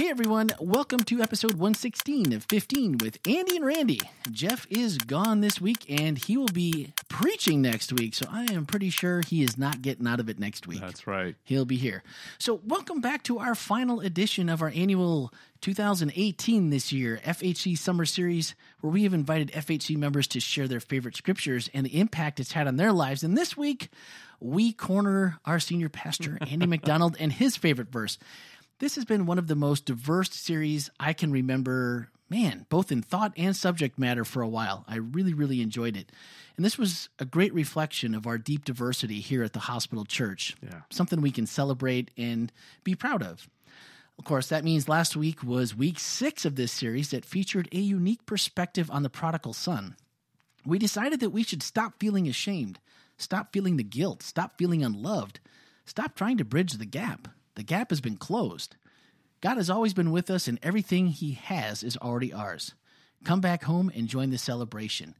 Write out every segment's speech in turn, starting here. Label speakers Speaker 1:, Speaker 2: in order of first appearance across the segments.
Speaker 1: Hey everyone, welcome to episode 116 of 15 with Andy and Randy. Jeff is gone this week and he will be preaching next week, so I am pretty sure he is not getting out of it next week.
Speaker 2: That's right.
Speaker 1: He'll be here. So, welcome back to our final edition of our annual 2018 this year FHC Summer Series, where we have invited FHC members to share their favorite scriptures and the impact it's had on their lives. And this week, we corner our senior pastor, Andy McDonald, and his favorite verse. This has been one of the most diverse series I can remember, man, both in thought and subject matter for a while. I really, really enjoyed it. And this was a great reflection of our deep diversity here at the hospital church.
Speaker 2: Yeah.
Speaker 1: Something we can celebrate and be proud of. Of course, that means last week was week six of this series that featured a unique perspective on the prodigal son. We decided that we should stop feeling ashamed, stop feeling the guilt, stop feeling unloved, stop trying to bridge the gap. The gap has been closed. God has always been with us, and everything He has is already ours. Come back home and join the celebration.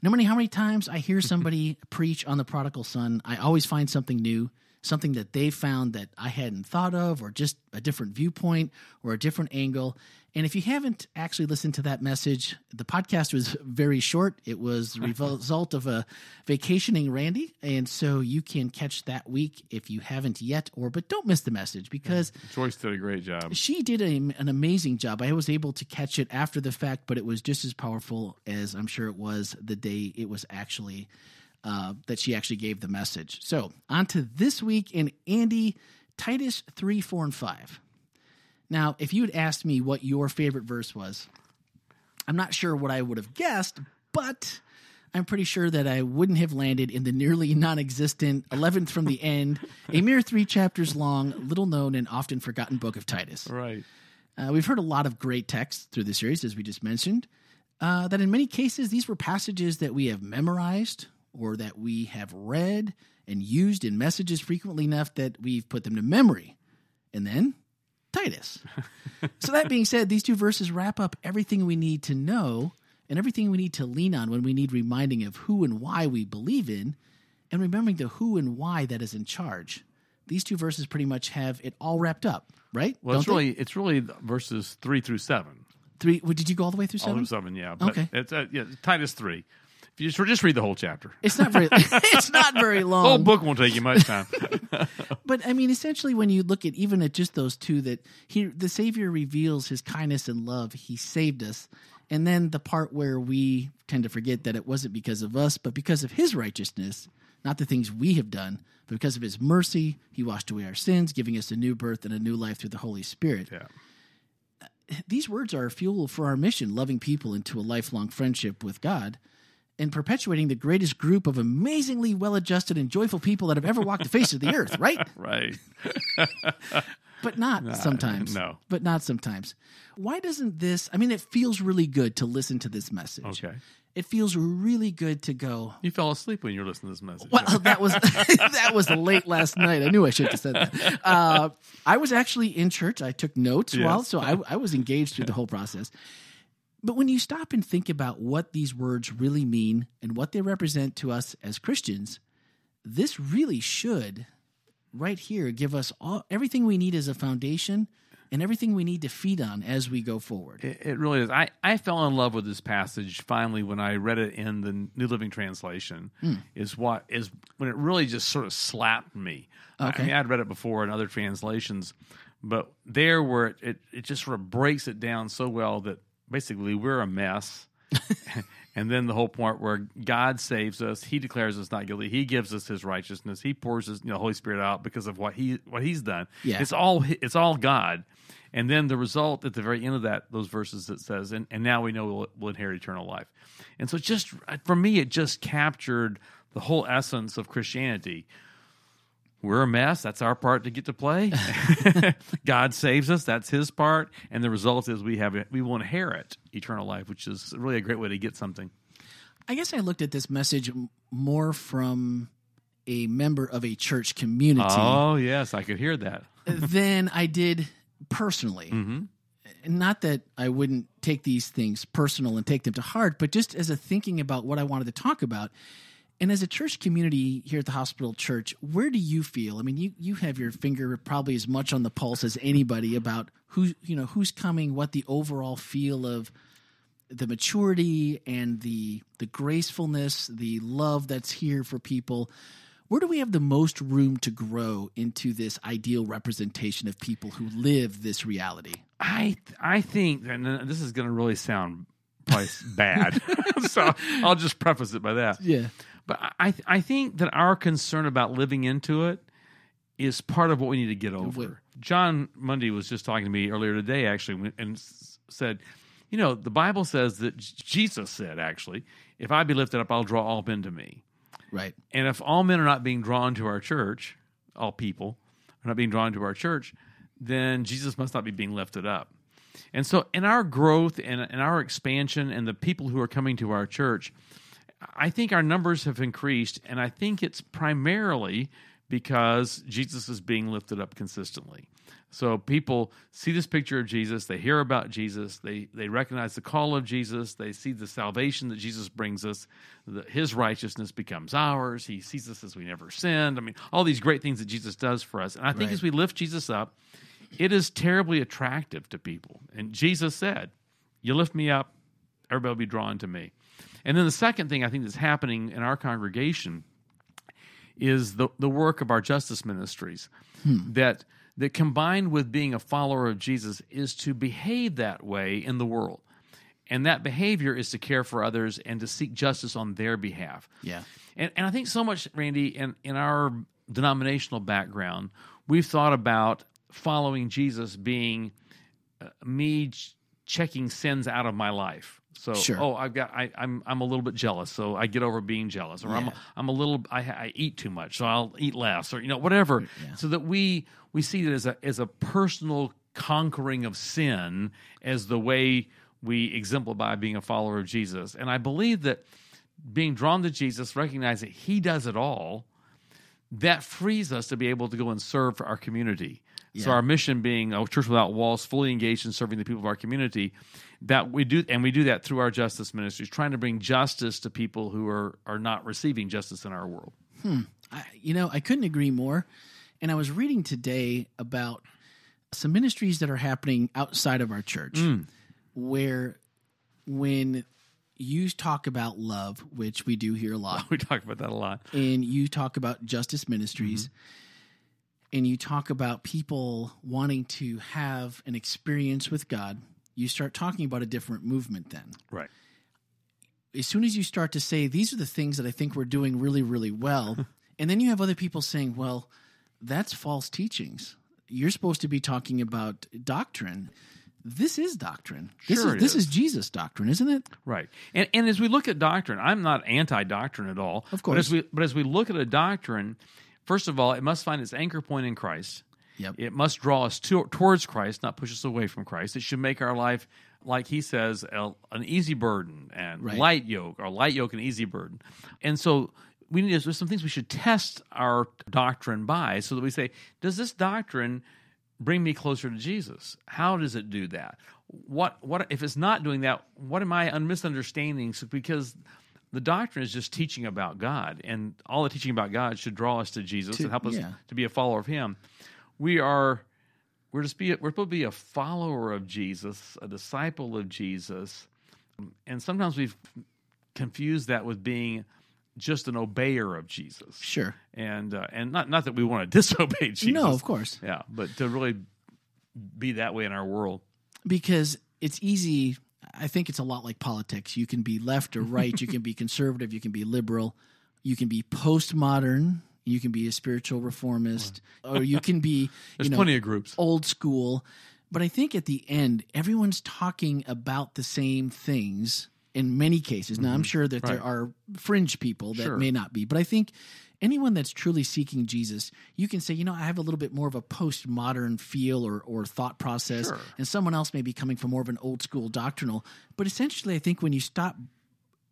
Speaker 1: No matter how many times I hear somebody preach on the prodigal son, I always find something new, something that they found that I hadn't thought of, or just a different viewpoint or a different angle. And if you haven't actually listened to that message, the podcast was very short. It was the result of a vacationing Randy, and so you can catch that week if you haven't yet. Or but don't miss the message because
Speaker 2: Joyce did a great job.
Speaker 1: she did a, an amazing job. I was able to catch it after the fact, but it was just as powerful as I'm sure it was the day it was actually uh, that she actually gave the message. So on to this week in Andy Titus three, four, and five. Now, if you had asked me what your favorite verse was, I'm not sure what I would have guessed, but I'm pretty sure that I wouldn't have landed in the nearly non existent 11th from the end, a mere three chapters long, little known, and often forgotten book of Titus.
Speaker 2: Right.
Speaker 1: Uh, we've heard a lot of great texts through the series, as we just mentioned, uh, that in many cases, these were passages that we have memorized or that we have read and used in messages frequently enough that we've put them to memory. And then Titus. so, that being said, these two verses wrap up everything we need to know and everything we need to lean on when we need reminding of who and why we believe in and remembering the who and why that is in charge. These two verses pretty much have it all wrapped up, right?
Speaker 2: Well, it's
Speaker 1: they?
Speaker 2: really it's really verses three through seven.
Speaker 1: Three. Well, did you go all the way through
Speaker 2: All
Speaker 1: seven?
Speaker 2: seven, yeah. But
Speaker 1: Okay.
Speaker 2: It's uh, yeah, Titus three. You just, just read the whole chapter.
Speaker 1: It's not very. it's not very long.
Speaker 2: The whole book won't take you much time.
Speaker 1: But I mean, essentially, when you look at even at just those two, that he, the Savior reveals His kindness and love. He saved us, and then the part where we tend to forget that it wasn't because of us, but because of His righteousness, not the things we have done, but because of His mercy, He washed away our sins, giving us a new birth and a new life through the Holy Spirit.
Speaker 2: yeah.
Speaker 1: these words are fuel for our mission, loving people into a lifelong friendship with God and perpetuating the greatest group of amazingly well adjusted and joyful people that have ever walked the face of the earth, right?
Speaker 2: Right.
Speaker 1: But not sometimes.
Speaker 2: no.
Speaker 1: But not sometimes. Why doesn't this? I mean, it feels really good to listen to this message.
Speaker 2: Okay.
Speaker 1: It feels really good to go,
Speaker 2: You fell asleep when you were listening to this message.
Speaker 1: well, that was that was late last night. I knew I should have said that. Uh, I was actually in church. I took notes
Speaker 2: Yes.
Speaker 1: while, so I, I was engaged through the whole process. But when you stop and think about what these words really mean and what they represent to us as Christians, this really should, right here, give us all everything we need as a foundation and everything we need to feed on as we go forward.
Speaker 2: It, it really is. I, I fell in love with this passage finally when I read it in the New Living Translation.
Speaker 1: Hmm.
Speaker 2: Is what is when it really just sort of slapped me. I-
Speaker 1: Okay.
Speaker 2: I mean, I'd read it before in other translations, but there where it, it, it just sort of breaks it down so well that basically we're a mess. and then the whole point where God saves us, He declares us not guilty. He gives us His righteousness. He pours His you know, Holy Spirit out because of what He what He's done.
Speaker 1: Yeah.
Speaker 2: It's all it's all God. And then the result at the very end of that, those verses that says, and, and now we know we'll, we'll inherit eternal life. And so just for me, it just captured the whole essence of Christianity. We're a mess. That's our part to get to play. God saves us. That's His part. And the result is we have we will inherit eternal life, which is really a great way to get something.
Speaker 1: I guess I looked at this message more from a member of a church community
Speaker 2: Oh yes, I could hear that.
Speaker 1: than I did personally.
Speaker 2: Mm-hmm.
Speaker 1: Not that I wouldn't take these things personal and take them to heart, but just as a thinking about what I wanted to talk about. And as a church community here at the hospital church, where do you feel? I mean, you, you have your finger probably as much on the pulse as anybody about who you know who's coming, what the overall feel of the maturity and the the gracefulness, the love that's here for people. Where do we have the most room to grow into this ideal representation of people who live this reality?
Speaker 2: I I think, and uh, this is going to really sound probably bad, so I'll just preface it by that.
Speaker 1: Yeah,
Speaker 2: but I I think that our concern about living into it is part of what we need to get over. John Mundy was just talking to me earlier today, actually, and said, you know, the Bible says that Jesus said, actually, if I be lifted up, I'll draw all men to me.
Speaker 1: Right.
Speaker 2: And if all men are not being drawn to our church, all people are not being drawn to our church, then Jesus must not be being lifted up. And so, in our growth and in our expansion and the people who are coming to our church, I think our numbers have increased, and I think it's primarily because Jesus is being lifted up consistently. So people see this picture of Jesus, they hear about Jesus, they they recognize the call of Jesus, they see the salvation that Jesus brings us, that his righteousness becomes ours, he sees us as we never sinned. I mean, all these great things that Jesus does for us. And I think right. as we lift Jesus up, it is terribly attractive to people. And Jesus said, You lift me up, everybody will be drawn to me. And then the second thing I think that's happening in our congregation is the, the work of our justice ministries. Hmm. That that combined with being a follower of Jesus is to behave that way in the world. And that behavior is to care for others and to seek justice on their behalf.
Speaker 1: Yeah.
Speaker 2: And, and I think so much, Randy, in, in our denominational background, we've thought about following Jesus being uh, me ch- checking sins out of my life. So,
Speaker 1: sure.
Speaker 2: oh, I've got, I, I'm, I'm a little bit jealous, so I get over being jealous, or yeah. I'm, I'm a little, I, I eat too much, so I'll eat less, or you know, whatever. Mm, yeah. So that we we see it as a as a personal conquering of sin as the way we exemplify being a follower of Jesus. And I believe that being drawn to Jesus, recognize that He does it all, that frees us to be able to go and serve for our community. Yeah. So our mission being a church without walls, fully engaged in serving the people of our community, that we do, and we do that through our justice ministries, trying to bring justice to people who are are not receiving justice in our world.
Speaker 1: Hmm. I, you know, I couldn't agree more. And I was reading today about some ministries that are happening outside of our church mm. where when you talk about love, which we do here a lot.
Speaker 2: We talk about that a lot.
Speaker 1: And you talk about justice ministries. Mm-hmm. And you talk about people wanting to have an experience with God. You start talking about a different movement then.
Speaker 2: Right.
Speaker 1: As soon as you start to say, these are the things that I think we're doing really, really well. and then you have other people saying, well, that's false teachings. You're supposed to be talking about doctrine. This is doctrine. This
Speaker 2: sure
Speaker 1: is this is. is Jesus doctrine, isn't it?
Speaker 2: Right. And and as we look at doctrine, I'm not anti-doctrine at all.
Speaker 1: Of course.
Speaker 2: But as we but as we look at a doctrine, first of all, it must find its anchor point in Christ.
Speaker 1: Yep.
Speaker 2: It must draw us to, towards Christ, not push us away from Christ. It should make our life, like he says, a, an easy burden and right. light yoke, or light yoke and easy burden. And so we need there's some things we should test our doctrine by so that we say does this doctrine bring me closer to jesus how does it do that what what if it's not doing that what am i misunderstanding because the doctrine is just teaching about god and all the teaching about god should draw us to jesus to, and help us yeah. to be a follower of him we are we're just be we're supposed to be a follower of jesus a disciple of jesus and sometimes we've confused that with being just an obeyer of Jesus.
Speaker 1: Sure.
Speaker 2: And uh, and not not that we want to disobey Jesus.
Speaker 1: No, of course.
Speaker 2: Yeah, but to really be that way in our world.
Speaker 1: Because it's easy I think it's a lot like politics. You can be left or right, you can be conservative, you can be liberal, you can be postmodern, you can be a spiritual reformist, or you can be
Speaker 2: There's
Speaker 1: you know,
Speaker 2: plenty of groups.
Speaker 1: Old school. But I think at the end, everyone's talking about the same things in many cases. Now, mm-hmm. I'm sure that right. there are fringe people that
Speaker 2: sure.
Speaker 1: may not be, but I think anyone that's truly seeking Jesus, you can say, you know, I have a little bit more of a postmodern feel or, or thought process,
Speaker 2: sure.
Speaker 1: and someone else may be coming from more of an old school doctrinal. But essentially, I think when you stop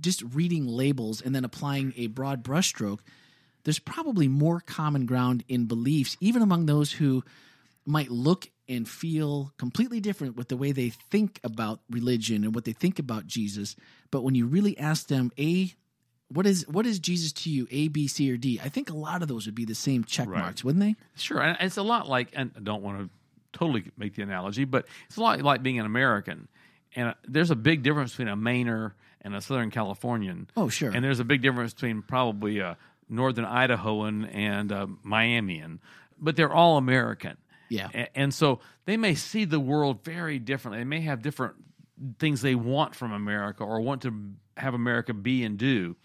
Speaker 1: just reading labels and then applying a broad brushstroke, there's probably more common ground in beliefs, even among those who might look and feel completely different with the way they think about religion and what they think about Jesus. But when you really ask them, A, What is what is Jesus to you? A, B, C, or D? I think a lot of those would be the same check
Speaker 2: Right.
Speaker 1: marks, wouldn't they?
Speaker 2: Sure, and it's a lot like, and I don't want to totally make the analogy, but it's a lot like being an American. And there's a big difference between a Mainer and a Southern Californian.
Speaker 1: Oh, sure.
Speaker 2: And there's a big difference between probably a Northern Idahoan and a Miamian, but they're all American.
Speaker 1: Yeah.
Speaker 2: A- And so they may see the world very differently. They may have different things they want from America or want to have America be and do.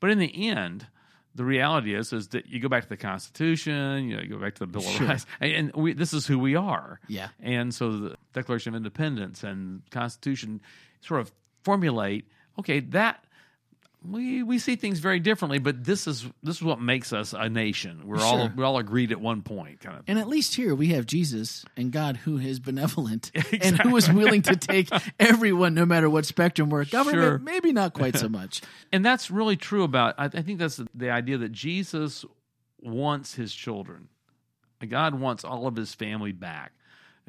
Speaker 2: But in the end, the reality is is that you go back to the Constitution, you, know, you go back to the Bill
Speaker 1: Sure.
Speaker 2: of Rights, and and we, this is who we are.
Speaker 1: Yeah.
Speaker 2: And so the Declaration of Independence and Constitution sort of formulate, okay, that we we see things very differently, but this is this is what makes us a nation. We're all
Speaker 1: Sure.
Speaker 2: we're all agreed at one point, kind of.
Speaker 1: And at least here we have Jesus and God who is benevolent and who is willing to take everyone, no matter what spectrum we're government,
Speaker 2: Sure.
Speaker 1: maybe not quite so much.
Speaker 2: and that's really true about I, I think that's the, the idea that jesus wants his children god wants all of his family back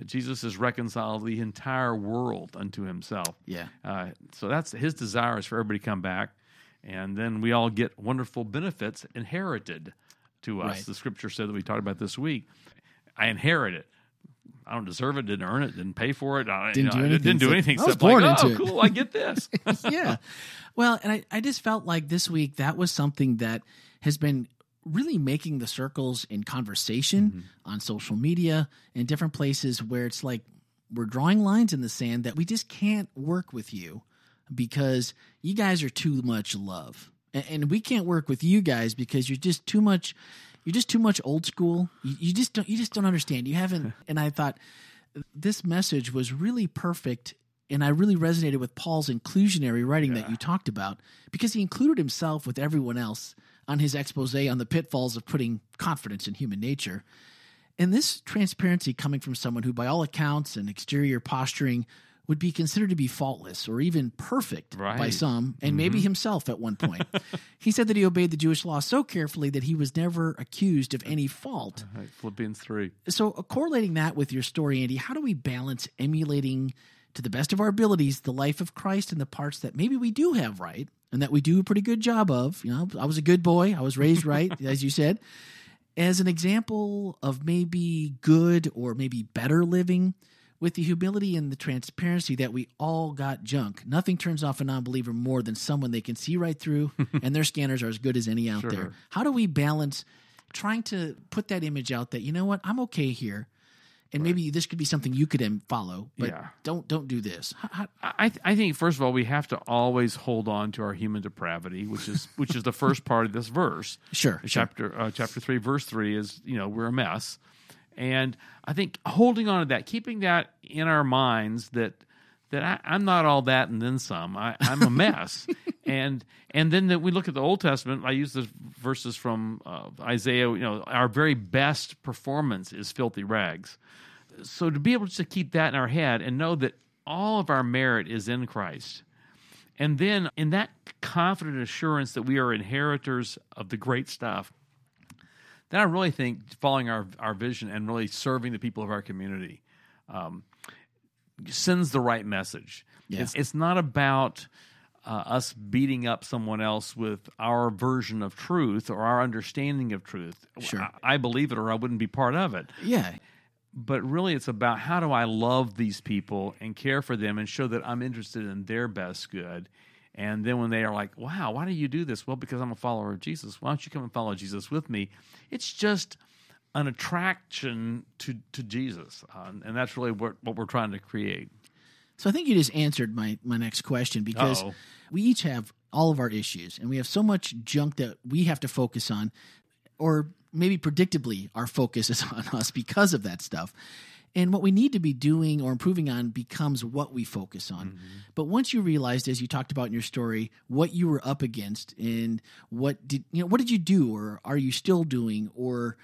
Speaker 2: jesus has reconciled the entire world unto himself
Speaker 1: Yeah.
Speaker 2: uh, so that's his desire is for everybody to come back and then we all get wonderful benefits inherited to us
Speaker 1: Right.
Speaker 2: the scripture said that we talked about this week i inherit it I don't deserve it. Didn't earn it. Didn't pay for it. I,
Speaker 1: Didn't
Speaker 2: you know,
Speaker 1: do
Speaker 2: I Didn't do
Speaker 1: anything.
Speaker 2: anything.
Speaker 1: I was born
Speaker 2: like,
Speaker 1: into
Speaker 2: oh,
Speaker 1: it."
Speaker 2: cool. I get this.
Speaker 1: yeah. Well, and I, I just felt like this week that was something that has been really making the circles in conversation mm-hmm. on social media and different places where it's like we're drawing lines in the sand that we just can't work with you because you guys are too much love. And, and we can't work with you guys because you're just too much you're just too much old school. You, you just don't you just don't understand. You haven't and I thought this message was really perfect and I really resonated with Paul's inclusionary writing that you talked about because he included himself with everyone else on his expose on the pitfalls of putting confidence in human nature. And this transparency coming from someone who, by all accounts and exterior posturing, would be considered to be faultless or even perfect by some, and maybe himself at one point. he said that he obeyed the Jewish law so carefully that he was never accused of any fault.
Speaker 2: Right, Philippians 3.
Speaker 1: so uh, correlating that with your story andy how do we balance emulating to the best of our abilities the life of christ and the parts that maybe we do have right and that we do a pretty good job of? You know i was a good boy. I was raised right as you said. As an example of maybe good or maybe better living with the humility and the transparency that we all got junk. Nothing turns off a non-believer more than someone they can see right through, and their scanners are as good as any out there. How do we balance trying to put that image out that you know what I'm okay here, and maybe this could be something you could follow, but
Speaker 2: Yeah.
Speaker 1: don't don't do this. How, how,
Speaker 2: I, th- I think first of all we have to always hold on to our human depravity, which is which is the first part of this verse.
Speaker 1: sure, sure.
Speaker 2: Chapter uh, chapter three, verse three is you know we're a mess, and I think holding on to that, keeping that in our minds that that I, I'm not all that and then some. I, I'm a mess, and and then that we look at the Old Testament. I use the verses from uh, Isaiah. You know, our very best performance is filthy rags. So to be able to keep that in our head and know that all of our merit is in Christ. And then in that confident assurance that we are inheritors of the great stuff, then I really think following our, our vision and really serving the people of our community um, sends the right message.
Speaker 1: Yeah.
Speaker 2: It's, it's not about uh, us beating up someone else with our version of truth or our understanding of truth.
Speaker 1: Sure.
Speaker 2: I, I believe it or I wouldn't be part of it
Speaker 1: yeah,
Speaker 2: but really it's about how do I love these people and care for them and show that I'm interested in their best good. And then when they are like, wow, why do you do this? Well, because I'm a follower of Jesus. Why don't you come and follow Jesus with me? It's just an attraction to, to Jesus. Uh, and that's really what, what we're trying to create.
Speaker 1: So I think you just answered my my next question because
Speaker 2: Uh-oh.
Speaker 1: we each have all of our issues and we have so much junk that we have to focus on or maybe predictably our focus is on us because of that stuff. And what we need to be doing or improving on becomes what we focus on. But once you realized, as you talked about in your story, what you were up against and what did you know, what did you do or are you still doing or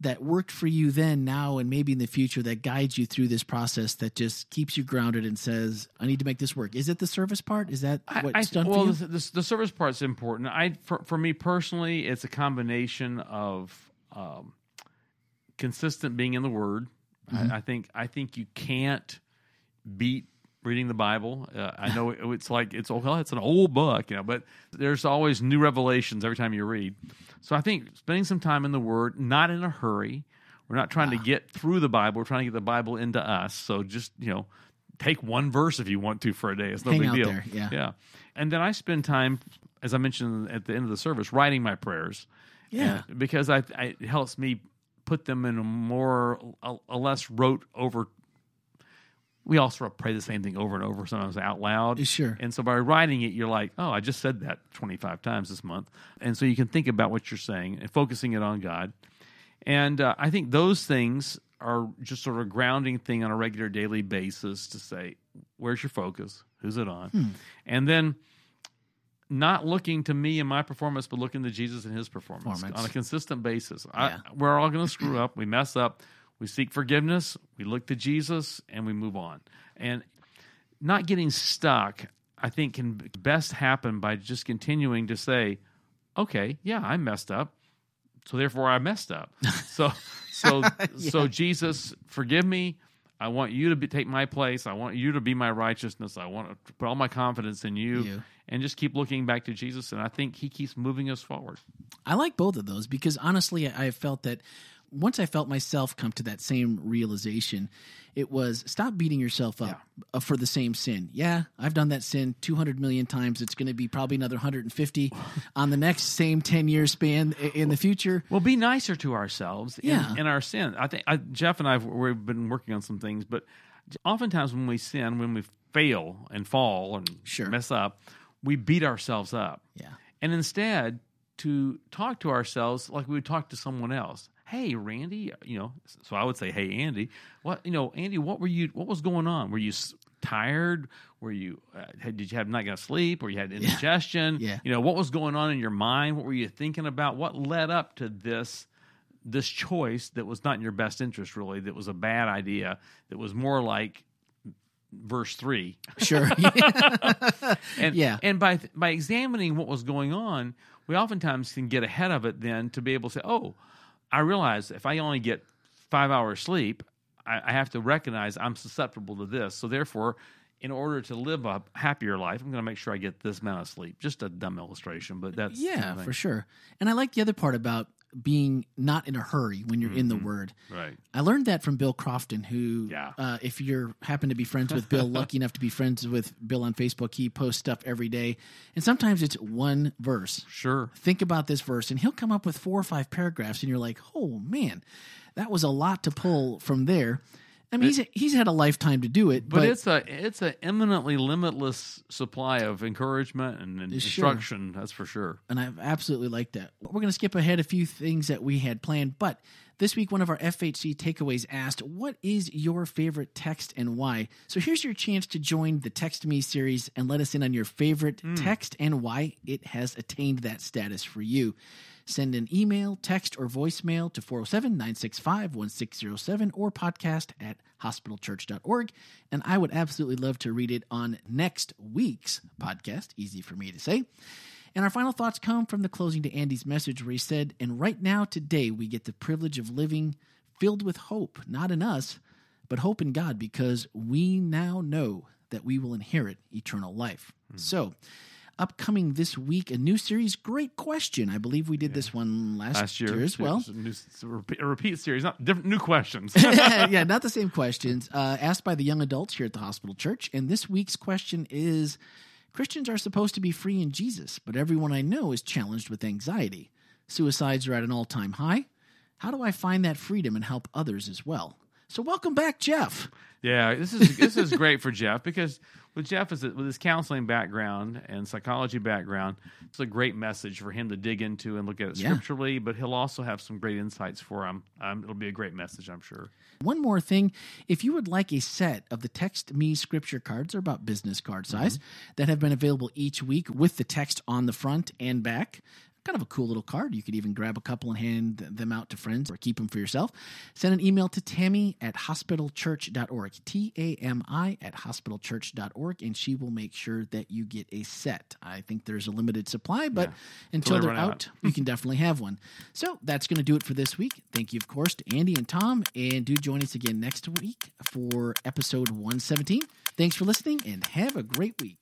Speaker 1: that worked for you then, now, and maybe in the future that guides you through this process that just keeps you grounded and says, "I need to make this work." Is it the service part? Is that what's
Speaker 2: I,
Speaker 1: done
Speaker 2: well,
Speaker 1: for you?
Speaker 2: The, the, the service part's important. I for, for me personally, it's a combination of um, consistent being in the Word.
Speaker 1: Mm-hmm.
Speaker 2: I, I think I think you can't beat reading the Bible. Uh, I know it- it's like it's well, it's an old book, you know, but there's always new revelations every time you read. So I think spending some time in the Word, not in a hurry. We're not trying to get through the Bible. We're trying to get the Bible into us. So just you know, take one verse if you want to for a day. It's no
Speaker 1: Hang
Speaker 2: big deal.
Speaker 1: there, yeah.
Speaker 2: yeah. And then I spend time, as I mentioned at the end of the service, writing my prayers.
Speaker 1: Yeah.
Speaker 2: And- because I, I it helps me put them in a more a, a less rote over we all sort of pray the same thing over and over sometimes out loud.
Speaker 1: Sure.
Speaker 2: and so by writing it you're like oh i just said that 25 times this month. And so you can think about what you're saying and focusing it on god. And uh, i think those things are just sort of a grounding thing on a regular daily basis to say where's your focus? Who's it on?
Speaker 1: Hmm.
Speaker 2: and then not looking to me and my performance, but looking to Jesus and his performance,
Speaker 1: Performance.
Speaker 2: on a consistent basis.
Speaker 1: Yeah.
Speaker 2: I, we're all going to screw up. We mess up. We seek forgiveness. We look to Jesus and we move on. And not getting stuck, I think, can best happen by just continuing to say, okay, yeah, I messed up. So therefore I messed up. So so so Jesus, forgive me. I want you to be, take my place. I want you to be my righteousness. I want to put all my confidence in you,
Speaker 1: You.
Speaker 2: And just keep looking back to Jesus. And I think He keeps moving us forward.
Speaker 1: I like both of those because honestly, I felt that once I felt myself come to that same realization, it was stop beating yourself up uh, for the same sin. Yeah, I've done that sin 200 million times. It's going to be probably another 150 on the next same 10 year span in the future.
Speaker 2: Well, be nicer to ourselves in,
Speaker 1: Yeah.
Speaker 2: in our sin. I think I, Jeff and I we've been working on some things, but oftentimes when we sin, when we fail and fall and
Speaker 1: Sure.
Speaker 2: mess up, we beat ourselves up.
Speaker 1: Yeah.
Speaker 2: and instead to talk to ourselves like we would talk to someone else. Hey, Randy, you know. So I would say, Hey, Andy, what you know, Andy, what were you? What was going on? Were you s- tired? Were you? Uh, had, did you have not enough sleep? Or you had indigestion?
Speaker 1: Yeah.
Speaker 2: You know, what was going on in your mind? What were you thinking about? What led up to this? This choice that was not in your best interest, really. That was a bad idea. That was more like verse three.
Speaker 1: Sure.
Speaker 2: And,
Speaker 1: Yeah.
Speaker 2: And by by examining what was going on, we oftentimes can get ahead of it then to be able to say, oh, I realize if I only get five hours sleep, I, I have to recognize I'm susceptible to this. So therefore, in order to live a happier life, I'm going to make sure I get this amount of sleep. Just a dumb illustration, but that's
Speaker 1: yeah, for sure. And I like the other part about being not in a hurry when you're in
Speaker 2: Mm-hmm.
Speaker 1: the word.
Speaker 2: right.
Speaker 1: I learned that from Bill Crofton, who,
Speaker 2: Yeah.
Speaker 1: uh, if you're happen to be friends with Bill, lucky enough to be friends with Bill on Facebook, he posts stuff every day, and sometimes it's one verse.
Speaker 2: Sure.
Speaker 1: Think about this verse, and he'll come up with four or five paragraphs, and you're like, "Oh man, that was a lot to pull from there." I mean, he's he's had a lifetime to do it,
Speaker 2: But,
Speaker 1: but,
Speaker 2: it's a it's an eminently limitless supply of encouragement and, and
Speaker 1: Sure.
Speaker 2: instruction. That's for sure.
Speaker 1: and I've absolutely liked that. We're going to skip ahead a few things that we had planned, but this week one of our FHC takeaways asked, "What is your favorite text and why?" So here's your chance to join the Text Me series and let us in on your favorite hmm. text and why it has attained that status for you. Send an email, text, or voicemail to 407 965 1607 or podcast at hospitalchurch.org. And I would absolutely love to read it on next week's podcast. Easy for me to say. And our final thoughts come from the closing to Andy's message, where he said, And right now, today, we get the privilege of living filled with hope, not in us, but hope in God, because we now know that we will inherit eternal life. Hmm. So, upcoming this week, a new series, Great Question. I believe we did this one last,
Speaker 2: Last year,
Speaker 1: as well.
Speaker 2: A, new, repeat, a repeat series, not different new questions.
Speaker 1: yeah, not the same questions. Uh, asked by the young adults here at the hospital church. And this week's question is Christians are supposed to be free in Jesus, but everyone I know is challenged with anxiety. Suicides are at an all time high. How do I find that freedom and help others as well? So, welcome back, Jeff.
Speaker 2: Yeah, this is this is great for Jeff because with Jeff is with his counseling background and psychology background, it's a great message for him to dig into and look at it
Speaker 1: Yeah.
Speaker 2: scripturally. But he'll also have some great insights for him. Um, it'll be a great message, I'm sure.
Speaker 1: One more thing if you would like a set of the Text Me scripture cards, they're about business card size, that have been available each week with the text on the front and back. Kind of a cool little card. You could even grab a couple and hand them out to friends or keep them for yourself. Send an email to Tami at hospitalchurch.org, T A M I at hospitalchurch.org, and she will make sure that you get a set. I think there's a limited supply, but until
Speaker 2: they
Speaker 1: they're out,
Speaker 2: out.
Speaker 1: you can definitely have one. So that's going to do it for this week. Thank you, of course, to Andy and Tom. And do join us again next week for episode 117. Thanks for listening and have a great week.